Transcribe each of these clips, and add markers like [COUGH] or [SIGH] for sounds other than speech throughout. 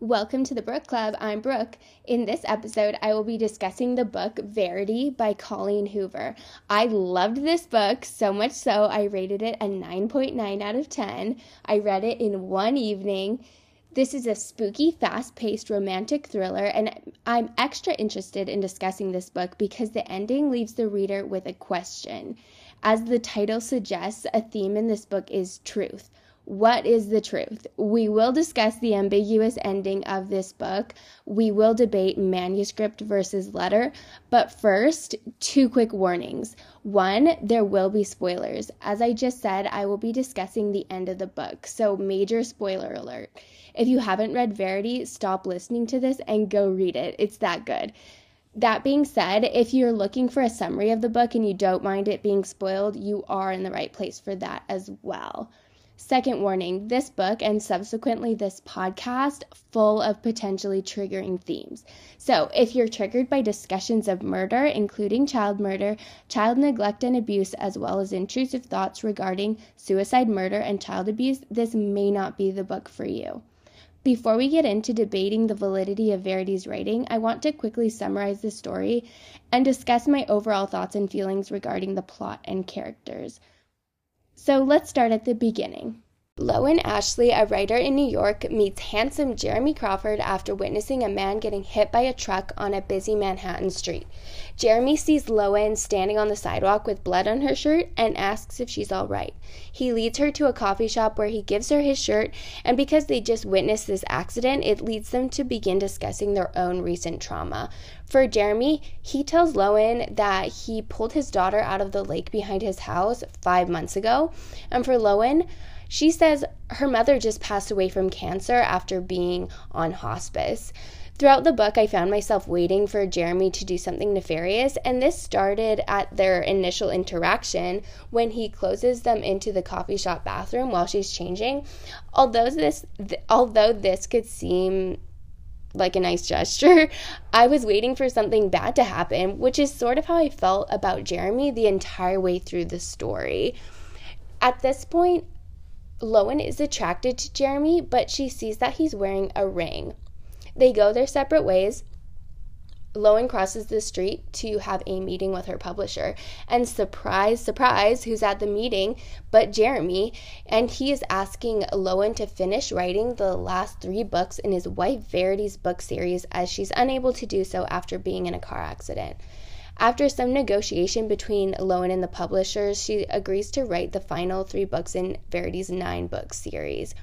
Welcome to the Brooke Club. I'm Brooke. In this episode, I will be discussing the book Verity by Colleen Hoover. I loved this book so much so I rated it a 9.9 out of 10. I read it in one evening. This is a spooky, fast paced romantic thriller, and I'm extra interested in discussing this book because the ending leaves the reader with a question. As the title suggests, a theme in this book is truth. What is the truth? We will discuss the ambiguous ending of this book. We will debate manuscript versus letter. But first, two quick warnings. One, there will be spoilers. As I just said, I will be discussing the end of the book, so major spoiler alert. If you haven't read Verity, stop listening to this and go read it. It's that good. That being said, if you're looking for a summary of the book and you don't mind it being spoiled, you are in the right place for that as well. Second warning this book and subsequently this podcast full of potentially triggering themes. So, if you're triggered by discussions of murder, including child murder, child neglect and abuse, as well as intrusive thoughts regarding suicide, murder, and child abuse, this may not be the book for you. Before we get into debating the validity of Verity's writing, I want to quickly summarize the story and discuss my overall thoughts and feelings regarding the plot and characters. So let's start at the beginning. Lowen Ashleigh, a writer in New York, meets handsome Jeremy Crawford after witnessing a man getting hit by a truck on a busy Manhattan street. Jeremy sees Lowen standing on the sidewalk with blood on her shirt and asks if she's all right. He leads her to a coffee shop where he gives her his shirt, and because they just witnessed this accident, it leads them to begin discussing their own recent trauma. For Jeremy, he tells Lowen that he pulled his daughter out of the lake behind his house five months ago, and for Lowen, she says her mother just passed away from cancer after being on hospice. Throughout the book, I found myself waiting for Jeremy to do something nefarious, and this started at their initial interaction when he closes them into the coffee shop bathroom while she's changing. Although this, th- although this could seem like a nice gesture, I was waiting for something bad to happen, which is sort of how I felt about Jeremy the entire way through the story. At this point, Lowen is attracted to Jeremy, but she sees that he's wearing a ring. They go their separate ways. Lowen crosses the street to have a meeting with her publisher. And surprise, surprise, who's at the meeting but Jeremy? And he is asking Lowen to finish writing the last three books in his wife Verity's book series as she's unable to do so after being in a car accident. After some negotiation between Lowen and the publishers, she agrees to write the final three books in Verity's nine book series.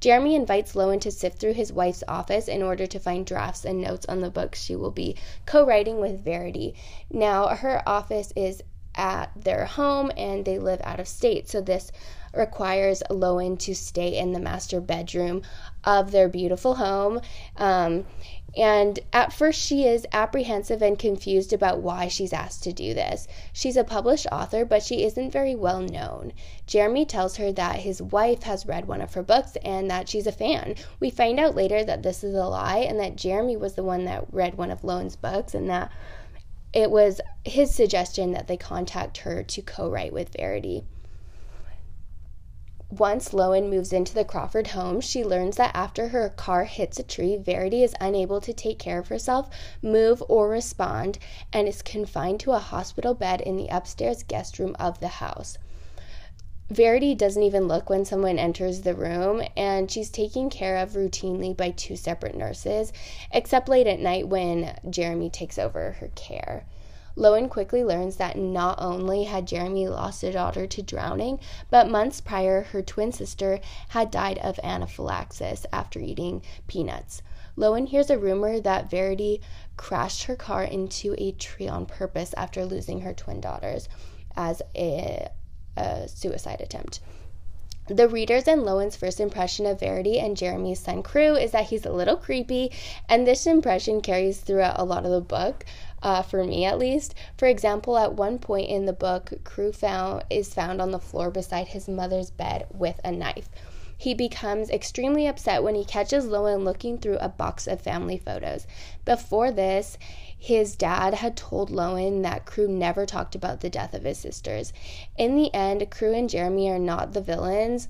Jeremy invites Lowen to sift through his wife's office in order to find drafts and notes on the books she will be co writing with Verity. Now, her office is at their home and they live out of state, so this requires Lowen to stay in the master bedroom of their beautiful home. Um, and at first, she is apprehensive and confused about why she's asked to do this. She's a published author, but she isn't very well known. Jeremy tells her that his wife has read one of her books and that she's a fan. We find out later that this is a lie and that Jeremy was the one that read one of Lowen's books and that it was his suggestion that they contact her to co write with Verity. Once Lowen moves into the Crawford home, she learns that after her car hits a tree, Verity is unable to take care of herself, move, or respond, and is confined to a hospital bed in the upstairs guest room of the house. Verity doesn't even look when someone enters the room, and she's taken care of routinely by two separate nurses, except late at night when Jeremy takes over her care. Lowen quickly learns that not only had Jeremy lost a daughter to drowning, but months prior, her twin sister had died of anaphylaxis after eating peanuts. Lowen hears a rumor that Verity crashed her car into a tree on purpose after losing her twin daughters as a, a suicide attempt. The reader's and Lowen's first impression of Verity and Jeremy's son Crew is that he's a little creepy, and this impression carries throughout a lot of the book uh, for me at least. For example, at one point in the book, Crew found is found on the floor beside his mother's bed with a knife. He becomes extremely upset when he catches Lowen looking through a box of family photos. Before this, his dad had told Lowen that Crew never talked about the death of his sisters. In the end, Crew and Jeremy are not the villains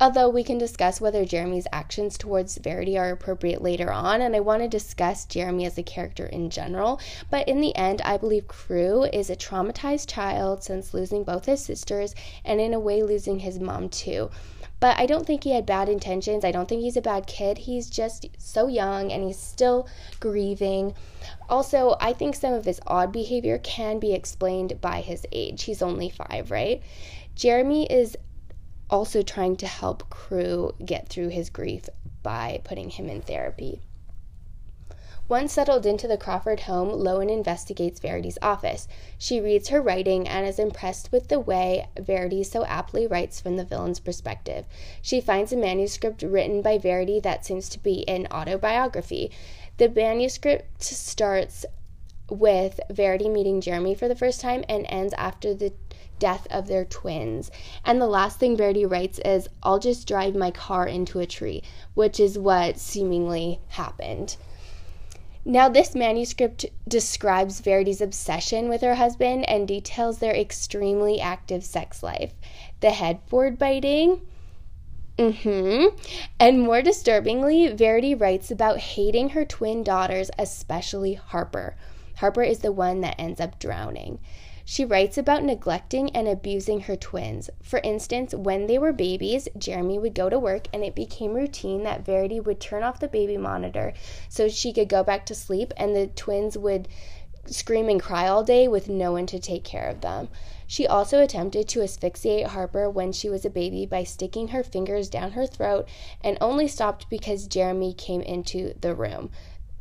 Although we can discuss whether Jeremy's actions towards Verity are appropriate later on, and I want to discuss Jeremy as a character in general. But in the end, I believe Crew is a traumatized child since losing both his sisters and, in a way, losing his mom too. But I don't think he had bad intentions. I don't think he's a bad kid. He's just so young and he's still grieving. Also, I think some of his odd behavior can be explained by his age. He's only five, right? Jeremy is also trying to help Crew get through his grief by putting him in therapy. Once settled into the Crawford home, Lowen investigates Verity's office. She reads her writing and is impressed with the way Verity so aptly writes from the villain's perspective. She finds a manuscript written by Verity that seems to be an autobiography. The manuscript starts with Verity meeting Jeremy for the first time and ends after the death of their twins. And the last thing Verity writes is, I'll just drive my car into a tree, which is what seemingly happened. Now, this manuscript describes Verity's obsession with her husband and details their extremely active sex life. The headboard biting, Mm-hmm. And more disturbingly, Verity writes about hating her twin daughters, especially Harper. Harper is the one that ends up drowning. She writes about neglecting and abusing her twins. For instance, when they were babies, Jeremy would go to work and it became routine that Verity would turn off the baby monitor so she could go back to sleep and the twins would scream and cry all day with no one to take care of them. She also attempted to asphyxiate Harper when she was a baby by sticking her fingers down her throat and only stopped because Jeremy came into the room.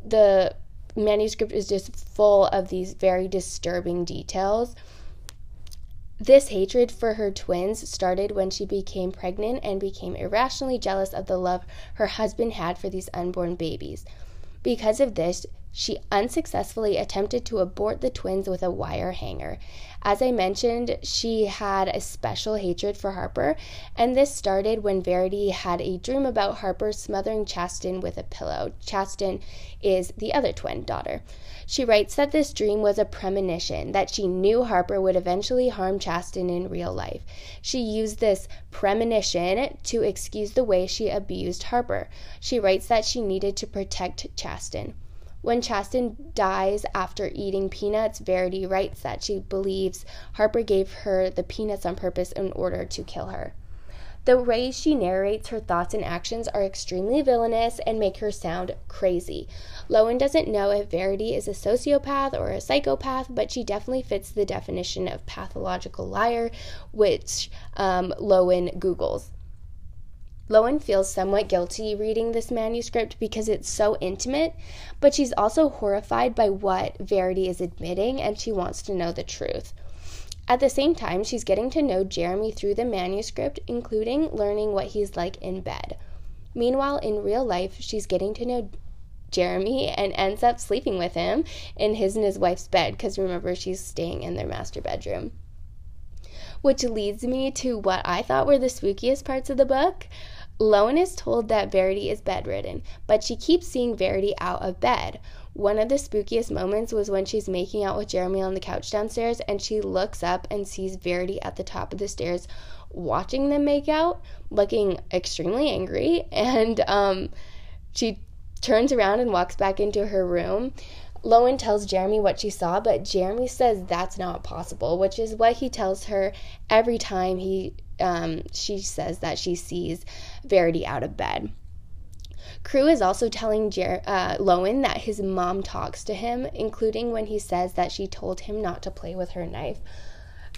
The manuscript is just full of these very disturbing details. This hatred for her twins started when she became pregnant and became irrationally jealous of the love her husband had for these unborn babies. Because of this, she unsuccessfully attempted to abort the twins with a wire hanger. As I mentioned, she had a special hatred for Harper, and this started when Verity had a dream about Harper smothering Chastin with a pillow. Chastin is the other twin daughter. She writes that this dream was a premonition, that she knew Harper would eventually harm Chastin in real life. She used this premonition to excuse the way she abused Harper. She writes that she needed to protect Chastin. When Chastin dies after eating peanuts, Verity writes that she believes Harper gave her the peanuts on purpose in order to kill her. The ways she narrates her thoughts and actions are extremely villainous and make her sound crazy. Lowen doesn't know if Verity is a sociopath or a psychopath, but she definitely fits the definition of pathological liar, which um, Lowen Googles. Lowen feels somewhat guilty reading this manuscript because it's so intimate, but she's also horrified by what Verity is admitting and she wants to know the truth. At the same time, she's getting to know Jeremy through the manuscript, including learning what he's like in bed. Meanwhile, in real life, she's getting to know Jeremy and ends up sleeping with him in his and his wife's bed because remember, she's staying in their master bedroom which leads me to what I thought were the spookiest parts of the book. Lowen is told that Verity is bedridden, but she keeps seeing Verity out of bed. One of the spookiest moments was when she's making out with Jeremy on the couch downstairs and she looks up and sees Verity at the top of the stairs watching them make out, looking extremely angry. [LAUGHS] And um, she turns around and walks back into her room. Lowen tells Jeremy what she saw, but Jeremy says that's not possible, which is what he tells her every time he um, she says that she sees Verity out of bed. Crew is also telling Jer- uh, Lowen that his mom talks to him, including when he says that she told him not to play with her knife.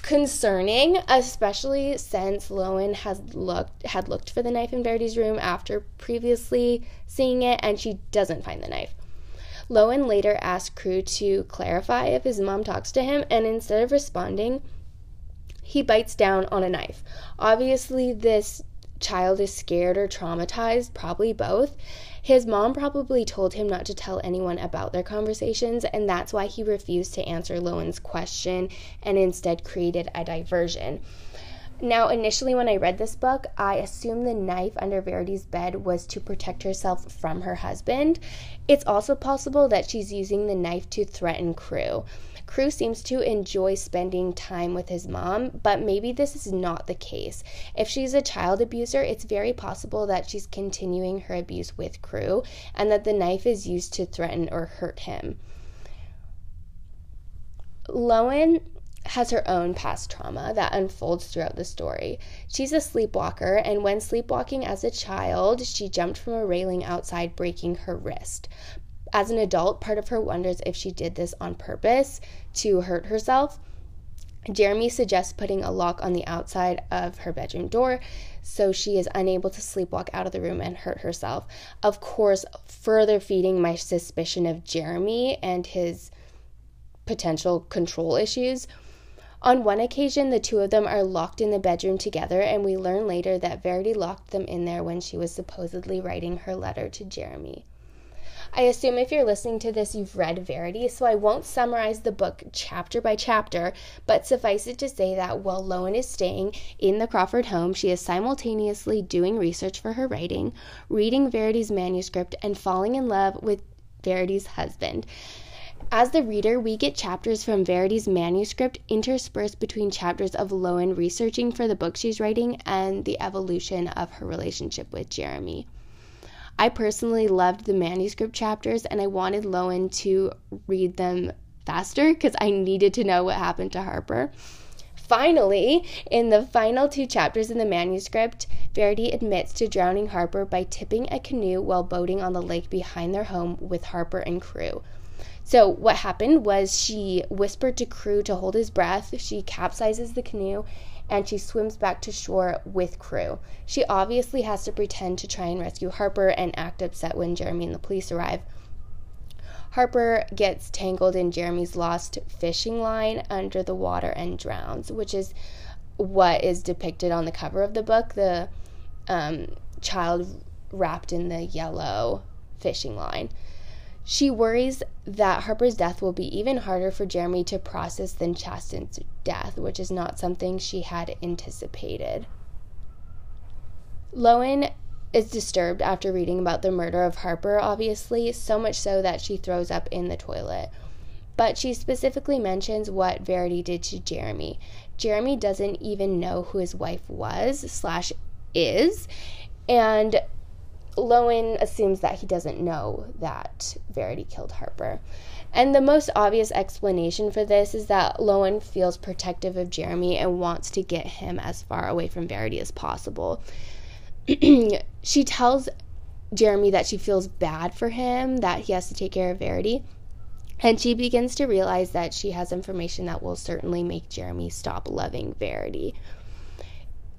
Concerning, especially since Lowen has looked had looked for the knife in Verity's room after previously seeing it, and she doesn't find the knife. Lowen later asks Crew to clarify if his mom talks to him, and instead of responding, he bites down on a knife. Obviously, this child is scared or traumatized, probably both. His mom probably told him not to tell anyone about their conversations, and that's why he refused to answer Lowen's question and instead created a diversion. Now, initially, when I read this book, I assumed the knife under Verity's bed was to protect herself from her husband. It's also possible that she's using the knife to threaten Crew. Crew seems to enjoy spending time with his mom, but maybe this is not the case. If she's a child abuser, it's very possible that she's continuing her abuse with Crew and that the knife is used to threaten or hurt him. Lowen has her own past trauma that unfolds throughout the story. She's a sleepwalker, and when sleepwalking as a child, she jumped from a railing outside, breaking her wrist. As an adult, part of her wonders if she did this on purpose to hurt herself. Jeremy suggests putting a lock on the outside of her bedroom door so she is unable to sleepwalk out of the room and hurt herself. Of course, further feeding my suspicion of Jeremy and his potential control issues. On one occasion, the two of them are locked in the bedroom together, and we learn later that Verity locked them in there when she was supposedly writing her letter to Jeremy. I assume if you're listening to this, you've read Verity, so I won't summarize the book chapter by chapter, but suffice it to say that while Lowen is staying in the Crawford home, she is simultaneously doing research for her writing, reading Verity's manuscript, and falling in love with Verity's husband. As the reader, we get chapters from Verity's manuscript interspersed between chapters of Lowen researching for the book she's writing and the evolution of her relationship with Jeremy. I personally loved the manuscript chapters and I wanted Lowen to read them faster because I needed to know what happened to Harper. Finally, in the final two chapters in the manuscript, Verity admits to drowning Harper by tipping a canoe while boating on the lake behind their home with Harper and Crew. So, what happened was she whispered to Crew to hold his breath. She capsizes the canoe and she swims back to shore with Crew. She obviously has to pretend to try and rescue Harper and act upset when Jeremy and the police arrive. Harper gets tangled in Jeremy's lost fishing line under the water and drowns, which is what is depicted on the cover of the book the um, child wrapped in the yellow fishing line. She worries that Harper's death will be even harder for Jeremy to process than Chastin's death, which is not something she had anticipated. Lowen is disturbed after reading about the murder of Harper, obviously, so much so that she throws up in the toilet. But she specifically mentions what Verity did to Jeremy. Jeremy doesn't even know who his wife was slash is, and Lowen assumes that he doesn't know that Verity killed Harper. And the most obvious explanation for this is that Lowen feels protective of Jeremy and wants to get him as far away from Verity as possible. [CLEARS THROAT] she tells Jeremy that she feels bad for him, that he has to take care of Verity. And she begins to realize that she has information that will certainly make Jeremy stop loving Verity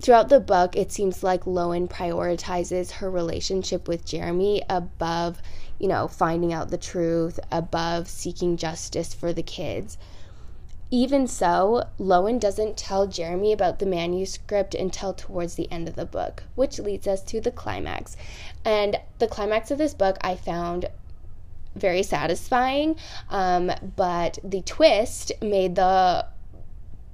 throughout the book, it seems like Lowen prioritizes her relationship with Jeremy above, you know, finding out the truth, above seeking justice for the kids. Even so, Lowen doesn't tell Jeremy about the manuscript until towards the end of the book, which leads us to the climax. And the climax of this book I found very satisfying, um, but the twist made the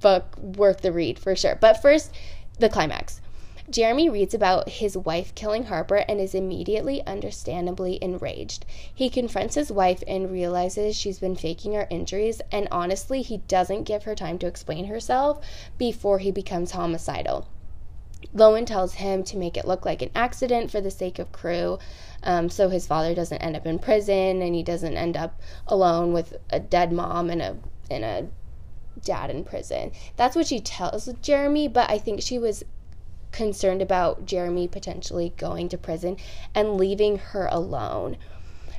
book worth the read for sure. But first, the climax. Jeremy reads about his wife killing Harper and is immediately, understandably enraged. He confronts his wife and realizes she's been faking her injuries, and honestly, he doesn't give her time to explain herself before he becomes homicidal. Lowen tells him to make it look like an accident for the sake of Crew, um, so his father doesn't end up in prison and he doesn't end up alone with a dead mom and a and a dad in prison. That's what she tells Jeremy, but I think she was concerned about Jeremy potentially going to prison and leaving her alone.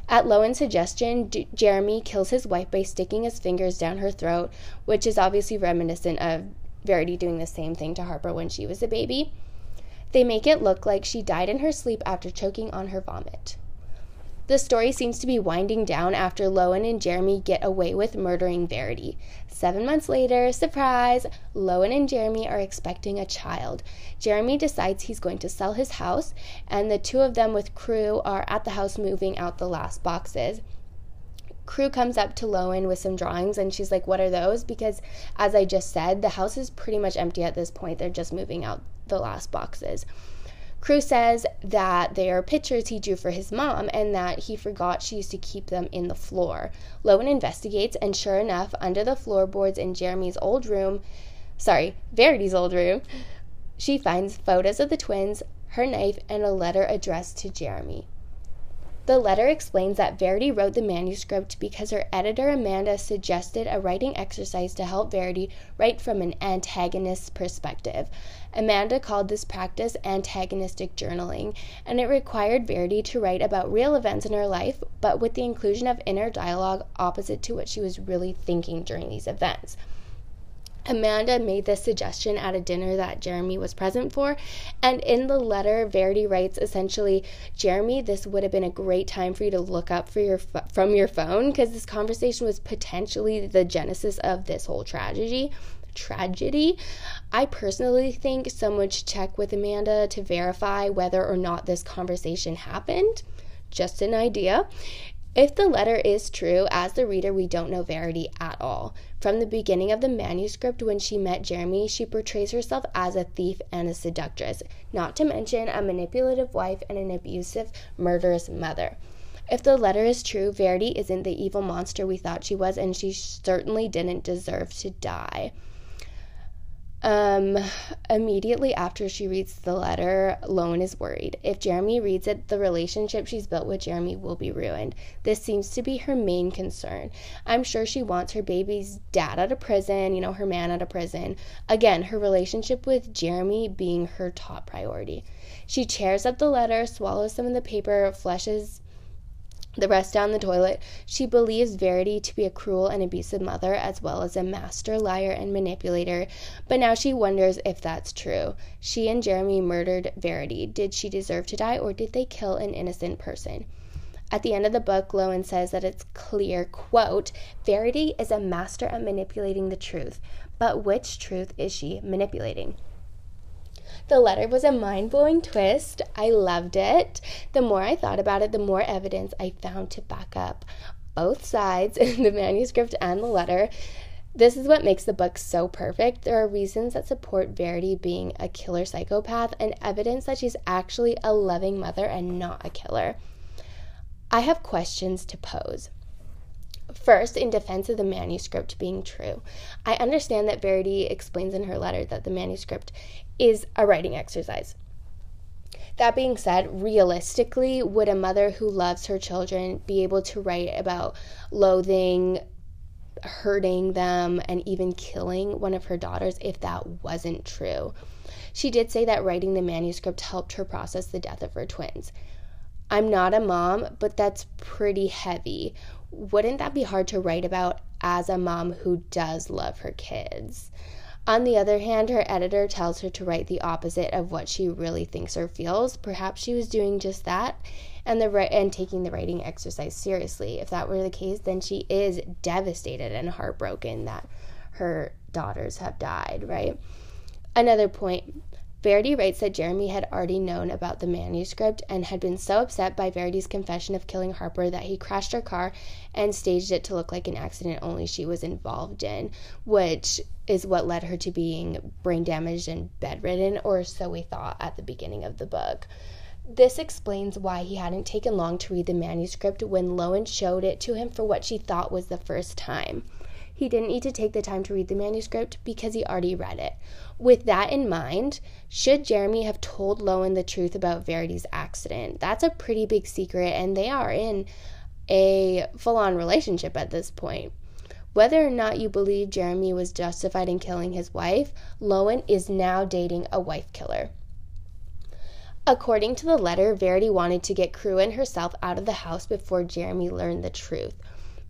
At Lowen's suggestion, D- Jeremy kills his wife by sticking his fingers down her throat, which is obviously reminiscent of Verity doing the same thing to Harper when she was a baby. They make it look like she died in her sleep after choking on her vomit. The story seems to be winding down after Lowen and Jeremy get away with murdering Verity. Seven months later, surprise, Lowen and Jeremy are expecting a child. Jeremy decides he's going to sell his house, and the two of them with Crew are at the house moving out the last boxes. Crew comes up to Lowen with some drawings, and she's like, What are those? Because, as I just said, the house is pretty much empty at this point. They're just moving out the last boxes. Crew says that they are pictures he drew for his mom and that he forgot she used to keep them in the floor. Lowen investigates, and sure enough, under the floorboards in Jeremy's old room, sorry, Verity's old room, she finds photos of the twins, her knife, and a letter addressed to Jeremy. The letter explains that Verity wrote the manuscript because her editor Amanda suggested a writing exercise to help Verity write from an antagonist perspective. Amanda called this practice antagonistic journaling, and it required Verity to write about real events in her life, but with the inclusion of inner dialogue opposite to what she was really thinking during these events. Amanda made this suggestion at a dinner that Jeremy was present for. And in the letter, Verity writes essentially, Jeremy, this would have been a great time for you to look up for your from your phone because this conversation was potentially the genesis of this whole tragedy. Tragedy. I personally think someone should check with Amanda to verify whether or not this conversation happened. Just an idea. If the letter is true, as the reader, we don't know Verity at all. From the beginning of the manuscript, when she met Jeremy, she portrays herself as a thief and a seductress, not to mention a manipulative wife and an abusive, murderous mother. If the letter is true, Verity isn't the evil monster we thought she was, and she certainly didn't deserve to die. Um, immediately after she reads the letter, Lowen is worried. If Jeremy reads it, the relationship she's built with Jeremy will be ruined. This seems to be her main concern. I'm sure she wants her baby's dad out of prison, you know, her man out of prison. Again, her relationship with Jeremy being her top priority. She tears up the letter, swallows some of the paper, flushes the rest down the toilet. She believes Verity to be a cruel and abusive mother as well as a master liar and manipulator, but now she wonders if that's true. She and Jeremy murdered Verity. Did she deserve to die or did they kill an innocent person? At the end of the book, Lowen says that it's clear, quote, Verity is a master at manipulating the truth. But which truth is she manipulating? The letter was a mind blowing twist. I loved it. The more I thought about it, the more evidence I found to back up both sides [LAUGHS] in the manuscript and the letter. This is what makes the book so perfect. There are reasons that support Verity being a killer psychopath and evidence that she's actually a loving mother and not a killer. I have questions to pose. First, in defense of the manuscript being true, I understand that Verity explains in her letter that the manuscript is a writing exercise. That being said, realistically, would a mother who loves her children be able to write about loathing, hurting them, and even killing one of her daughters if that wasn't true? She did say that writing the manuscript helped her process the death of her twins. I'm not a mom, but that's pretty heavy. Wouldn't that be hard to write about as a mom who does love her kids? On the other hand, her editor tells her to write the opposite of what she really thinks or feels. Perhaps she was doing just that and the and taking the writing exercise seriously. If that were the case, then she is devastated and heartbroken that her daughters have died, right? Another point Verity writes that Jeremy had already known about the manuscript and had been so upset by Verity's confession of killing Harper that he crashed her car and staged it to look like an accident only she was involved in, which is what led her to being brain damaged and bedridden, or so we thought at the beginning of the book. This explains why he hadn't taken long to read the manuscript when Lowen showed it to him for what she thought was the first time. He didn't need to take the time to read the manuscript because he already read it. With that in mind, should Jeremy have told Lowen the truth about Verity's accident? That's a pretty big secret, and they are in a full on relationship at this point. Whether or not you believe Jeremy was justified in killing his wife, Lowen is now dating a wife killer. According to the letter, Verity wanted to get Crew and herself out of the house before Jeremy learned the truth.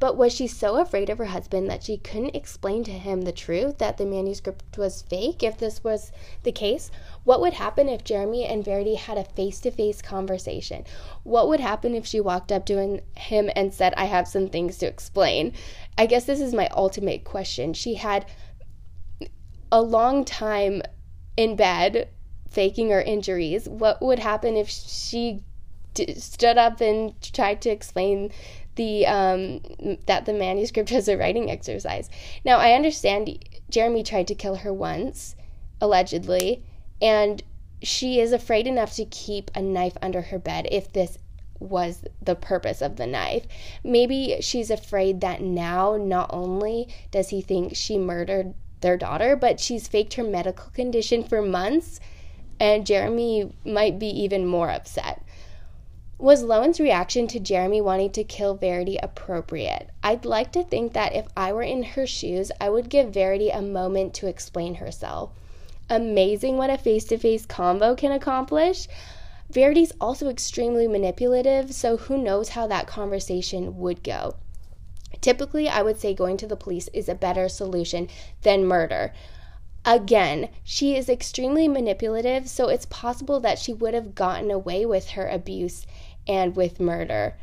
But was she so afraid of her husband that she couldn't explain to him the truth that the manuscript was fake if this was the case? What would happen if Jeremy and Verity had a face to face conversation? What would happen if she walked up to him and said, I have some things to explain? I guess this is my ultimate question. She had a long time in bed faking her injuries. What would happen if she stood up and tried to explain the um, that the manuscript [LAUGHS] was a writing exercise. Now I understand Jeremy tried to kill her once, allegedly, and she is afraid enough to keep a knife under her bed if this was the purpose of the knife. Maybe she's afraid that now not only does he think she murdered their daughter, but she's faked her medical condition for months, and Jeremy might be even more upset. Was Lowen's reaction to Jeremy wanting to kill Verity appropriate? I'd like to think that if I were in her shoes, I would give Verity a moment to explain herself. Amazing what a face to face combo can accomplish. Verity's also extremely manipulative, so who knows how that conversation would go. Typically, I would say going to the police is a better solution than murder. Again, she is extremely manipulative, so it's possible that she would have gotten away with her abuse and with murder.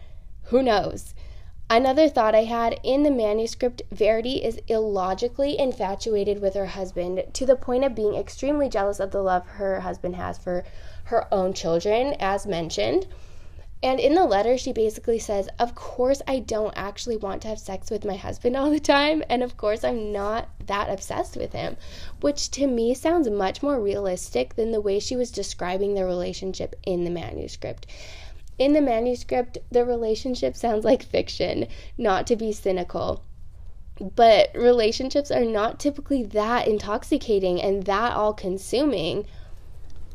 Who knows? Another thought I had in the manuscript Verity is illogically infatuated with her husband to the point of being extremely jealous of the love her husband has for her own children, as mentioned. And in the letter, she basically says, Of course, I don't actually want to have sex with my husband all the time. And of course, I'm not that obsessed with him, which to me sounds much more realistic than the way she was describing the relationship in the manuscript. In the manuscript, the relationship sounds like fiction, not to be cynical. But relationships are not typically that intoxicating and that all consuming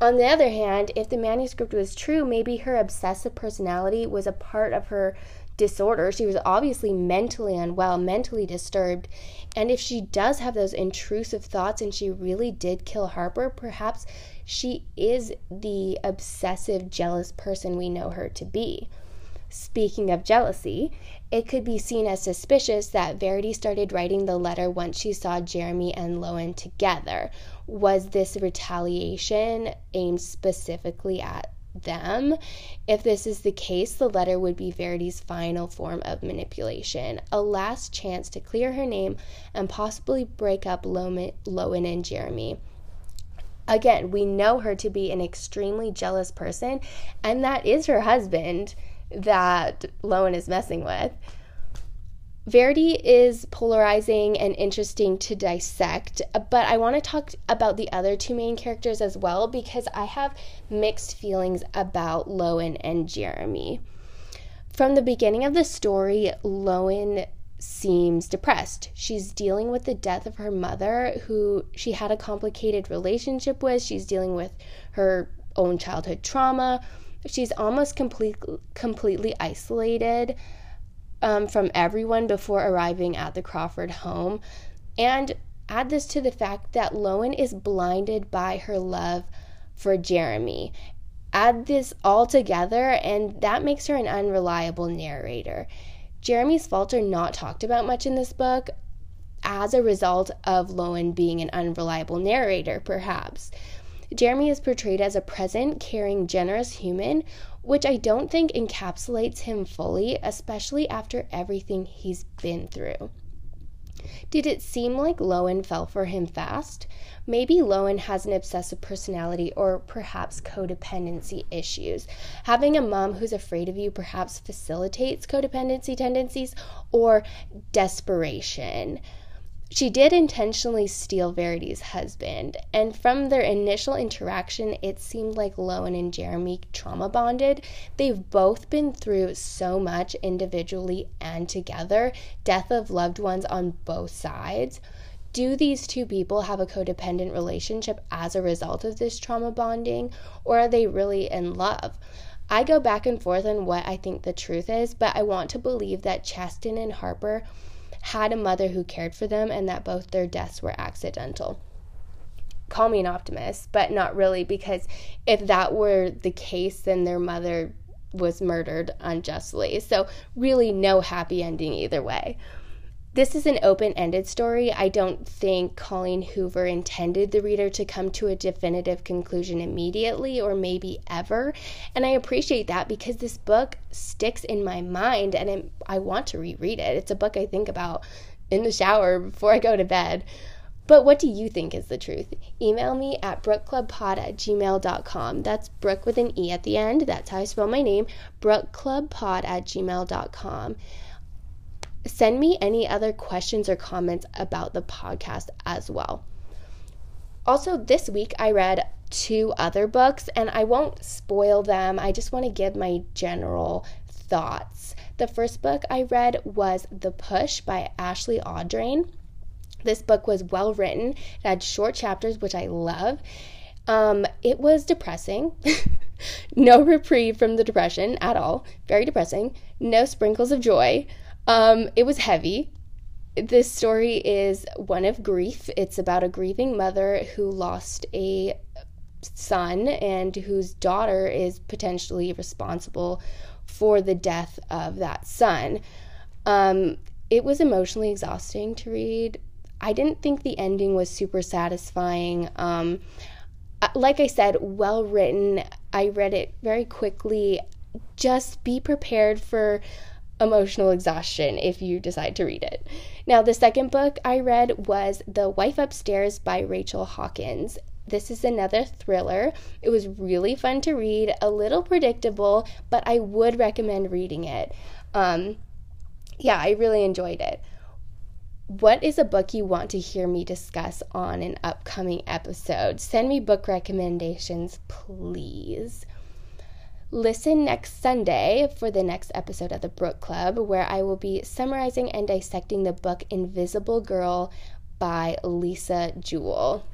on the other hand, if the manuscript was true, maybe her obsessive personality was a part of her disorder. She was obviously mentally unwell, mentally disturbed. And if she does have those intrusive thoughts and she really did kill Harper, perhaps she is the obsessive, jealous person we know her to be. Speaking of jealousy, it could be seen as suspicious that Verity started writing the letter once she saw Jeremy and Lowen together. Was this retaliation aimed specifically at them? If this is the case, the letter would be Verity's final form of manipulation, a last chance to clear her name and possibly break up Lowen and Jeremy. Again, we know her to be an extremely jealous person, and that is her husband that Lowen is messing with. Verity is polarizing and interesting to dissect, but I want to talk about the other two main characters as well because I have mixed feelings about Lowen and Jeremy. From the beginning of the story, Lowen seems depressed. She's dealing with the death of her mother, who she had a complicated relationship with. She's dealing with her own childhood trauma she's almost complete, completely isolated um, from everyone before arriving at the Crawford home. And add this to the fact that Lowen is blinded by her love for Jeremy. Add this all together, and that makes her an unreliable narrator. Jeremy's faults are not talked about much in this book as a result of Lowen being an unreliable narrator, perhaps. Jeremy is portrayed as a present, caring, generous human, which I don't think encapsulates him fully, especially after everything he's been through. Did it seem like Lowen fell for him fast? Maybe Lowen has an obsessive personality or perhaps codependency issues. Having a mom who's afraid of you perhaps facilitates codependency tendencies or desperation she did intentionally steal Verity's husband, and from their initial interaction, it seemed like Lowen and Jeremy trauma bonded. They've both been through so much individually and together, death of loved ones on both sides. Do these two people have a codependent relationship as a result of this trauma bonding, or are they really in love? I go back and forth on what I think the truth is, but I want to believe that Chastin and Harper had a mother who cared for them and that both their deaths were accidental. Call me an optimist, but not really, because if that were the case, then their mother was murdered unjustly. So, really, no happy ending either way. This is an open ended story. I don't think Colleen Hoover intended the reader to come to a definitive conclusion immediately or maybe ever. And I appreciate that because this book sticks in my mind and it, I want to reread it. It's a book I think about in the shower before I go to bed. But what do you think is the truth? Email me at brookclubpod at gmail.com. That's Brooke with an E at the end. That's how I spell my name. brookclubpod at gmail.com send me any other questions or comments about the podcast as well. Also, this week I read two other books, and I won't spoil them. I just want to give my general thoughts. The first book I read was The Push by Ashley Audrain. This book was well written, it had short chapters, which I love. Um, it was depressing. [LAUGHS] no reprieve from the depression at all. Very depressing. No sprinkles of joy. Um, it was heavy. This story is one of grief. It's about a grieving mother who lost a son and whose daughter is potentially responsible for the death of that son. Um, it was emotionally exhausting to read. I didn't think the ending was super satisfying. Um, uh, like I said, well written. I read it very quickly. Just be prepared for emotional exhaustion if you decide to read it. Now, the second book I read was The Wife Upstairs by Rachel Hawkins. This is another thriller. It was really fun to read, a little predictable, but I would recommend reading it. Um, yeah, I really enjoyed it. What is a book you want to hear me discuss on an upcoming episode? Send me book recommendations, please. Listen next Sunday for the next episode of the Brook Club, where I will be summarizing and dissecting the book Invisible Girl by Lisa Jewell.